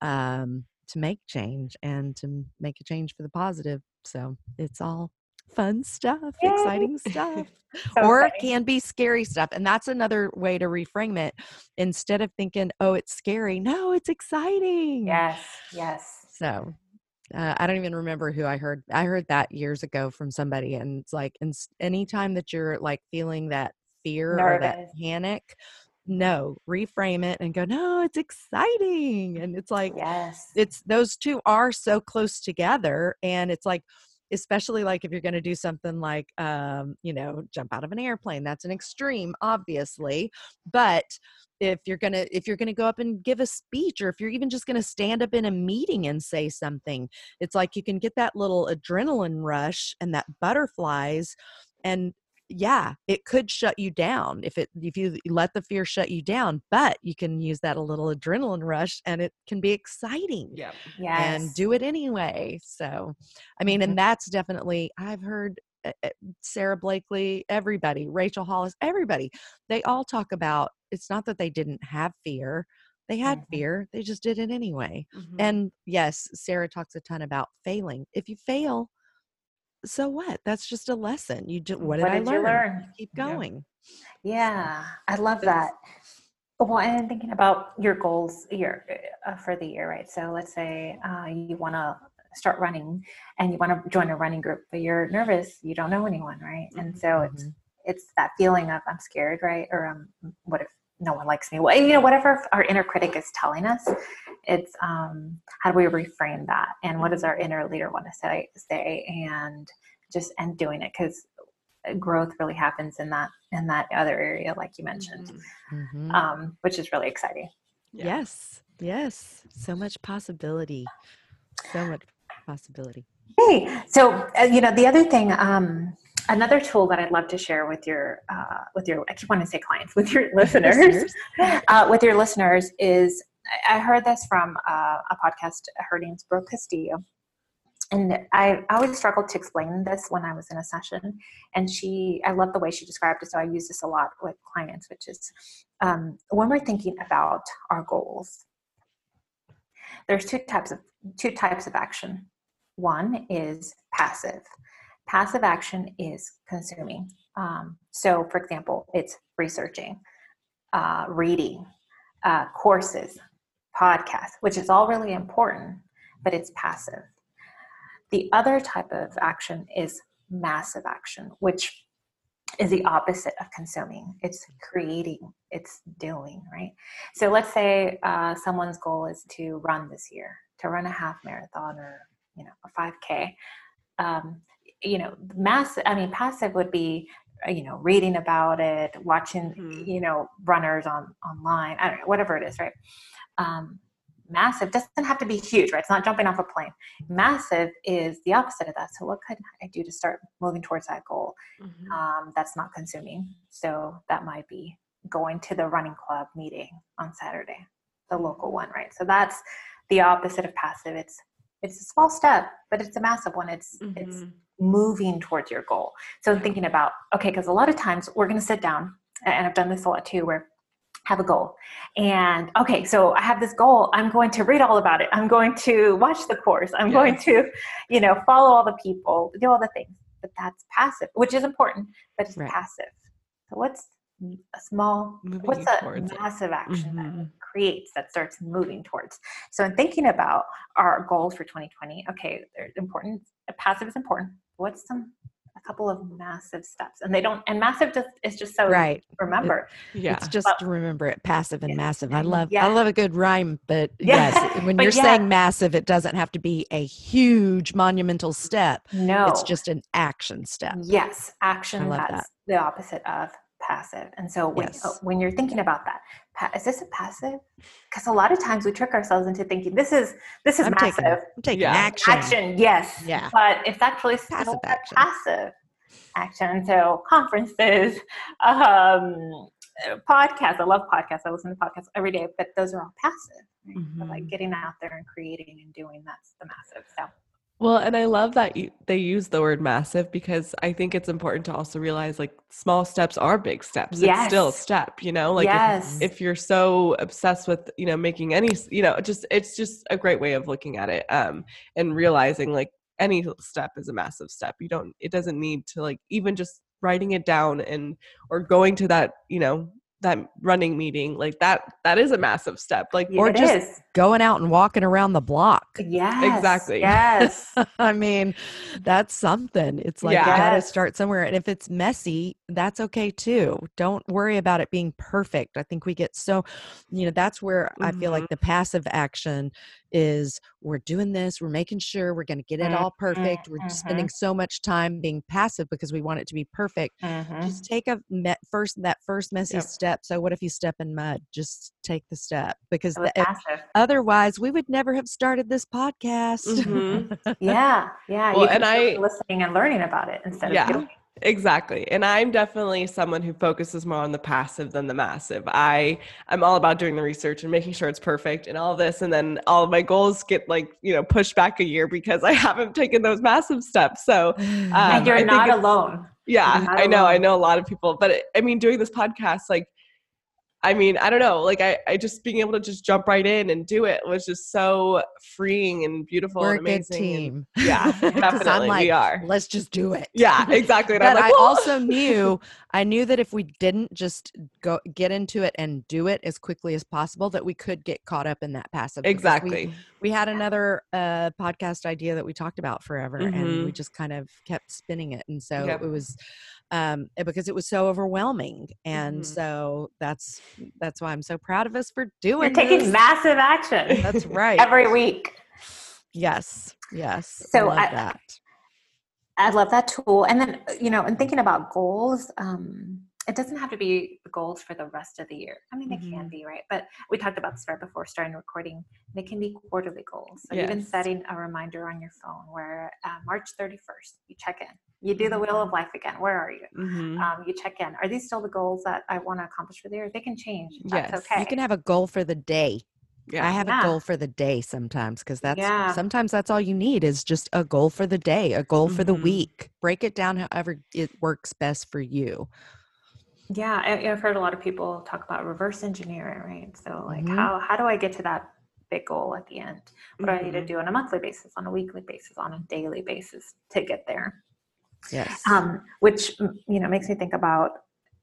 um, to make change and to make a change for the positive. So it's all fun stuff, Yay. exciting stuff, So or it can be scary stuff. And that's another way to reframe it. Instead of thinking, "Oh, it's scary," no, it's exciting. Yes. Yes. So. Uh, I don't even remember who I heard. I heard that years ago from somebody, and it's like, and anytime that you're like feeling that fear or that panic, no, reframe it and go, no, it's exciting. And it's like, Yes. it's those two are so close together. And it's like, especially like if you're going to do something like, um, you know, jump out of an airplane, that's an extreme, obviously. But if you're going to if you're going to go up and give a speech or if you're even just going to stand up in a meeting and say something it's like you can get that little adrenaline rush and that butterflies and yeah it could shut you down if it if you let the fear shut you down but you can use that a little adrenaline rush and it can be exciting yeah. yes. and do it anyway so i mean Mhm. and that's definitely i've heard uh, uh, Sara Blakely everybody rachel hollis everybody they all talk about it's not that they didn't have fear they had Mhm. fear they just did it anyway Mhm. and yes, Sara talks a ton about failing. If you fail, so what? That's just a lesson. You do, what did What I did you learn? learn? Keep Yeah. going. Yeah, I love that. Well, and thinking about your goals your uh, for the year, right? So let's say uh, you want to start running and you want to join a running group, but you're nervous, you don't know anyone, right? And so it's Mhm. it's that feeling of I'm scared, right? Or um, what if no one likes me? Well, you know, whatever our inner critic is telling us, it's um, how do we reframe that, and what does our inner leader want to say? Say and just and doing it because growth really happens in that in that other area, like you mentioned, Mhm. Mhm. um, which is really exciting. Yeah. Yes. Yes. So much possibility. So much possibility. Hey, so uh, you know the other thing um, another tool that I'd love to share with your uh, with your I keep wanting to say clients with your listeners, Listeners. uh, with your listeners is I I heard this from uh, a podcast. Her name's Brooke Castillo, and I always struggled to explain this when I was in a session. And she, I love the way she described it, so I use this a lot with clients, which is um, when we're thinking about our goals. There's two types of two types of action. One is passive. Passive action is consuming. Um, so, for example, it's researching, uh, reading, uh, courses, podcasts, which is all really important, but it's passive. The other type of action is massive action, which is the opposite of consuming. It's creating, it's doing, right? So let's say uh, someone's goal is to run this year, to run a half marathon or you know a 5K. Um, you know, massive. I mean, passive would be uh, you know reading about it, watching Mhm. you know runners on online. I don't know, whatever it is, right? Um, massive doesn't have to be huge, right? It's not jumping off a plane. Massive is the opposite of that. So, what could I do to start moving towards that goal? Mhm. um, that's not consuming. So that might be going to the running club meeting on Saturday, the local one, right? So that's the opposite of passive. It's it's a small step, but it's a massive one. It's it's Mhm. moving towards your goal. So thinking about okay, because a lot of times we're going to sit down, and I've done this a lot too, where have a goal and okay so i have this goal i'm going to read all about it i'm going to watch the course i'm going to you know follow all the people do all the things but that's passive which is important but it's Right. passive so what's a small Moving what's a towards it. massive action that Mhm. Creates that starts moving towards so in thinking about our goals for 2020 okay they're important passive is important what's some a couple of massive steps and they don't and massive just is just so Right. remember Yeah. It's just Well- to remember it passive and Yeah. massive. I love Yeah. I love a good rhyme, but Yeah. yes, when But you're yeah. saying massive, it doesn't have to be a huge monumental step. no It's just an action step. Yes, action. I love that's the opposite of passive. And so when Yes. uh, when you're thinking about that, pa- is this a passive? Because a lot of times we trick ourselves into thinking this is this is I'm massive taking I'm taking Yeah. action. action. Yes. Yeah. But it's actually Passive a action. passive action. So conferences, um, uh, podcasts. I love podcasts. I listen to podcasts every day, but those are all passive. Right? So like getting out there and creating and doing that's the massive. So Well, and I love that you, they use the word massive because I think it's important to also realize like small steps are big steps. It's still a step, you know? Like if- yes. if, you're so obsessed with, you know, making any, you know, just it's just a great way of looking at it um and realizing like any step is a massive step. You don't it doesn't need to like even just writing it down and or going to that, you know, that running meeting like that that is a massive step. Like Yeah, or just is. Going out and walking around the block. Yes. Exactly. Yes. I mean, that's something. It's like Yeah. you got to start somewhere. And if it's messy, that's okay too. Don't worry about it being perfect. I think we get so, you know, that's where I feel like the passive action is we're doing this, we're making sure we're going to get it all perfect. We're spending so much time being passive because we want it to be perfect. Mhm. Just take a me- first that first messy Yep. step. So what if you step in mud? Just take the step because the, massive. otherwise we would never have started this podcast. Mhm. Yeah, yeah. Well, you and I- listening and learning about it instead Yeah. of doing. Exactly. And I'm definitely someone who focuses more on the passive than the massive. I I'm all about doing the research and making sure it's perfect and all this and then all of my goals get like, you know, pushed back a year because I haven't taken those massive steps. So, um, and you're think not alone. yeah, not I know. I know a lot of people, but it, I mean doing this podcast like I mean, I don't know, like I, I just being able to just jump right in and do it was just so freeing and beautiful We're a and good amazing. and- team. yeah, 'Cause I'm definitely like, we are. Let's just do it. Yeah, exactly. And but like, I also knew I knew that if we didn't just go get into it and do it as quickly as possible, that we could get caught up in that passive. because We, exactly. we had another uh, podcast idea that we talked about forever, and we Mhm. just kind of kept spinning it, and so Yep. it was um, because it was so overwhelming, and Mhm. so that's that's why I'm so proud of us for You're doing. taking this. massive action That's right. every week. yes, yes. So love I- that. I love that tool. And then, uh, you know, and thinking about goals, um, it doesn't have to be goals for the rest of the year. I mean, they mm-hmm. can be, right? But we talked about this right before starting recording. They can be quarterly goals. So yes. even setting a reminder on your phone where uh, March 31st, you check in. You do the wheel of mm-hmm. life again. Where are you? Mm-hmm. Um, you check in. Are these still the goals that I want to accomplish for the year? They can change. That's yes. okay. You can have a goal for the day. Yeah. I have yeah. a goal for the day sometimes because that's yeah. sometimes that's all you need is just a goal for the day, a goal mm-hmm. for the mm-hmm. week. Break it down however it works best for you. Yeah, I, have heard a lot of people talk about reverse engineering, right? So, like, mm-hmm. how how do I get to that big goal at the end? What mm-hmm. do I need to mm-hmm. do on a monthly basis, on a weekly basis, on a daily basis to get there? Yes. Um, which you know makes me think about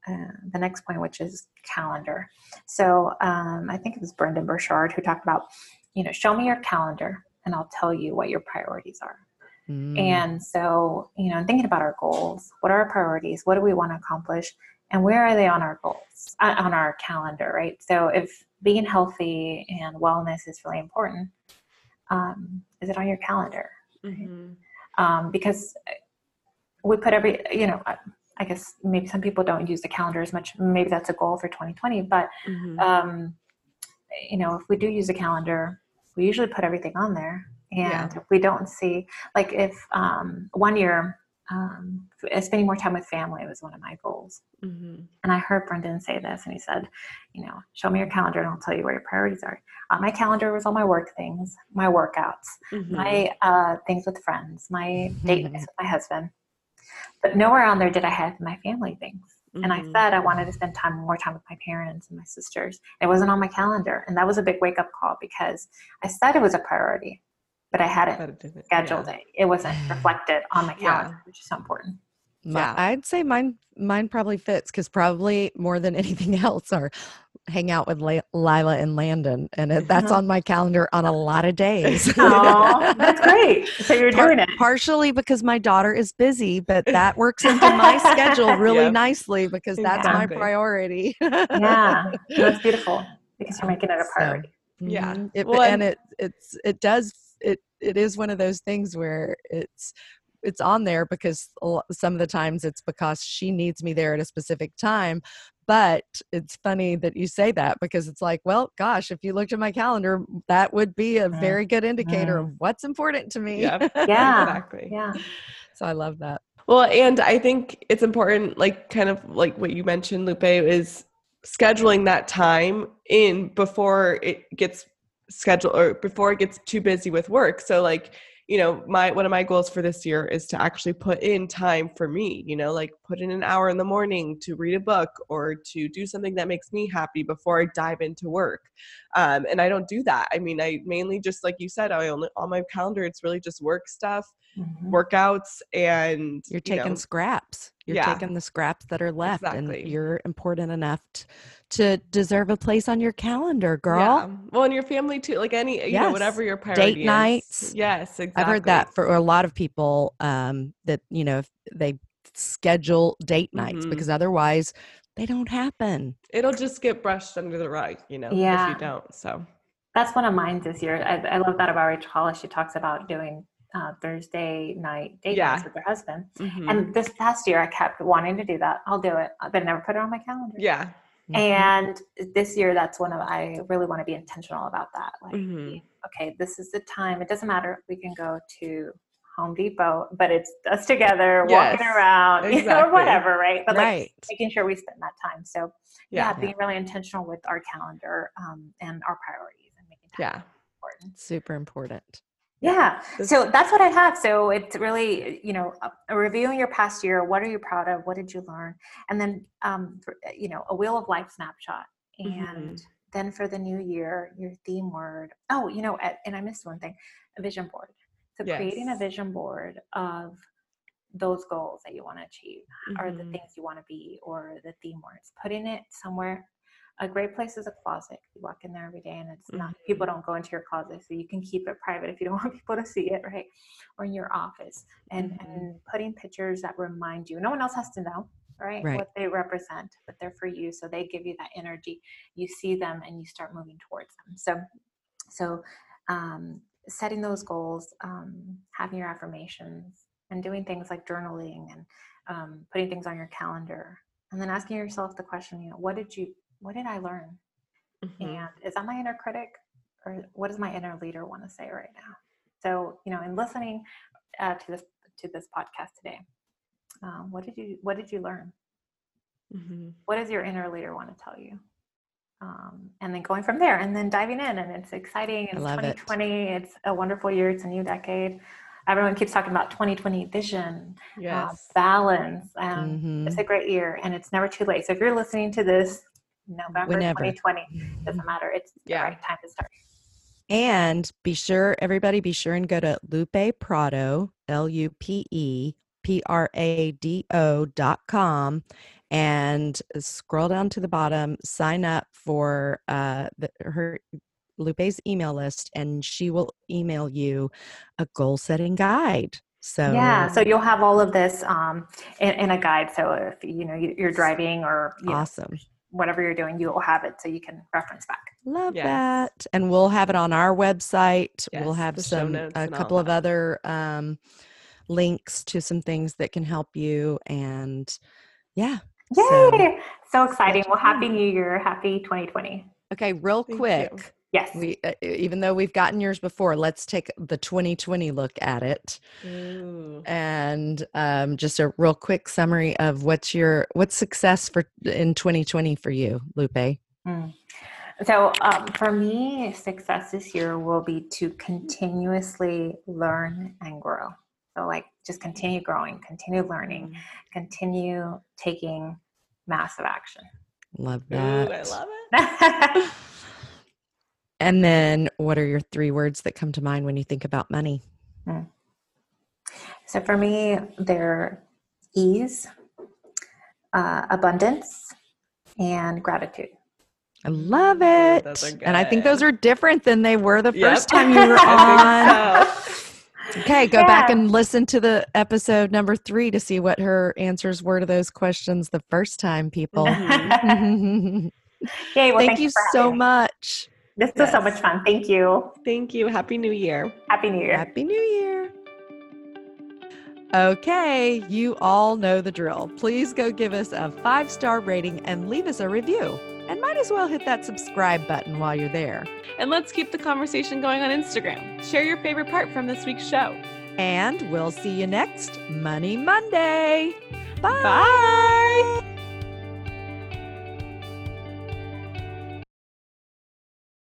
uh, the next point, which is calendar. So um, I think it was Brendon Burchard who talked about, you know, show me your calendar and I'll tell you what your priorities are. Mm. And so, you know, thinking about our goals. What are our priorities? What do we want to accomplish? and where are they on our goals uh, on our calendar right so if being healthy and wellness is really important um, is it on your calendar mm-hmm. um, because we put every you know i guess maybe some people don't use the calendar as much maybe that's a goal for 2020 but mm-hmm. um, you know if we do use a calendar we usually put everything on there and yeah. if we don't see like if um, one year um, spending more time with family was one of my goals. Mm-hmm. And I heard Brendon say this, and he said, "You know, show me your calendar, and I'll tell you where your priorities are." Uh, my calendar was all my work things, my workouts, mm-hmm. my uh, things with friends, my date mm-hmm. with my husband. But nowhere on there did I have my family things. And I mm-hmm. said I wanted to spend time more time with my parents and my sisters. It wasn't on my calendar, and that was a big wake up call because I said it was a priority, but I hadn't scheduled yeah. it. It wasn't reflected on my calendar, yeah. which is so important. yeah. I'd say mine mine probably fits because probably more than anything else are hang out with Lila and Landon, and that's uh-huh. on my calendar on a lot of days. oh, that's great! So you're doing it partially because my daughter is busy, but that works into my schedule really yep. nicely because that's my priority. yeah, that's beautiful because you're making it a priority. So, yeah, mm-hmm. it, well, and it it's it does it it is one of those things where it's it's on there because some of the times it's because she needs me there at a specific time but it's funny that you say that because it's like well gosh if you looked at my calendar that would be a very good indicator of what's important to me. Yeah yeah. Exactly. Yeah. So i love that. Well and i think it's important like kind of like what you mentioned lupe is scheduling that time in before it gets schedule or before it gets too busy with work. So like, you know, my one of my goals for this year is to actually put in time for me, you know, like put in an hour in the morning to read a book or to do something that makes me happy before I dive into work. Um, and I don't do that. I mean, I mainly just like you said, I only on my calendar it's really just work stuff, mm-hmm. workouts and you're taking you know, scraps. You're yeah. taking the scraps that are left exactly. and you're important enough t- to deserve a place on your calendar, girl. Yeah. Well, and your family too, like any, you yes. know, whatever your priority Date nights. Yes, exactly. I've heard that for a lot of people um, that, you know, they schedule date nights mm-hmm. because otherwise they don't happen. It'll just get brushed under the rug, you know, yeah. if you don't. So that's one of mine this year. I, I love that about Rachel Hollis. She talks about doing uh, Thursday night date yeah. with her husband. Mm-hmm. And this past year, I kept wanting to do that. I'll do it, but never put it on my calendar. Yeah. Mm-hmm. And this year, that's one of I really want to be intentional about that. Like, mm-hmm. okay, this is the time. It doesn't matter. We can go to Home Depot, but it's us together yes, walking around, exactly. you know, or whatever, right? But right. like making sure we spend that time. So yeah, yeah being really intentional with our calendar um, and our priorities and making time yeah. important. Super important yeah. So that's what i have. So it's really you know a, reviewing your past year what are you proud of? What did you learn? And then um, you know a wheel of life snapshot. And mm-hmm. then for the new year your theme word. Oh you know and i missed one thing a vision board. So yes. creating a vision board of those goals that you want to achieve mm-hmm. or the things you want to be or the theme words. Putting it somewhere a great place is a closet. You walk in there every day and it's not, mm-hmm. people don't go into your closet. So you can keep it private if you don't want people to see it, right? Or in your office and, mm-hmm. and putting pictures that remind you. No one else has to know, right? right? What they represent, but they're for you. So they give you that energy. You see them and you start moving towards them. So, so, um, setting those goals, um, having your affirmations and doing things like journaling and um, putting things on your calendar and then asking yourself the question, you know, what did you, what did I learn? Mhm. And is that my inner critic or what does my inner leader want to say right now? So, you know, in listening uh, to this, to this podcast today, um, what did you, what did you learn? Mhm. What does your inner leader want to tell you? Um, and then going from there and then diving in and it's exciting. It's love it. 2020. It's a wonderful year. It's a new decade. Everyone keeps talking about 2020 vision, uh, Yes. balance. And Mhm. it's a great year and it's never too late. So if you're listening to this November Whenever. 2020, doesn't matter. It's Yeah. the right time to start. And be sure, everybody, be sure and go to Lupe Prado, L U P E P R A D O dot com, and scroll down to the bottom, sign up for uh, the, her Lupe's email list, and she will email you a goal setting guide. So, Yeah. So you'll have all of this um, in, in a guide. So if you know you- you're driving or you know, awesome. Whatever you're doing, you'll have it so you can reference back. Love Yes. that. And we'll have it on our website. we'll have some a couple of other um, links to some things that can help you. And yeah. Yay! So- So, exciting. Well, happy. New Year. Happy 2020. Okay, real Thank you. Quick. Yes. We uh, even though we've gotten yours before, let's take the 2020 look at it. Ooh. And um, just a real quick summary of what's your what's success for in 2020 for you, Lupe. Mm. So, um, for me, success this year will be to continuously learn and grow. So, like, just continue growing, continue learning, continue taking massive action. Love Ooh, that. I love it. And then what are your three words that come to mind when you think about money? so, for me, they're ease, uh, abundance, and gratitude. I love it. those And I think those are different than they were the Yep. first time you were on. So. Okay, go back and listen to the episode number three to see what her answers were to those questions the first time, people. Mhm. Yay! Well, Thank you so having me. much. This was so much fun. Thank you. Thank you. Happy New Year. Happy New Year. Happy New Year. Okay, you all know the drill. Please go give us a five star rating and leave us a review. And might as well hit that subscribe button while you're there. And let's keep the conversation going on Instagram. Share your favorite part from this week's show. And we'll see you next Money Monday. Bye. Bye.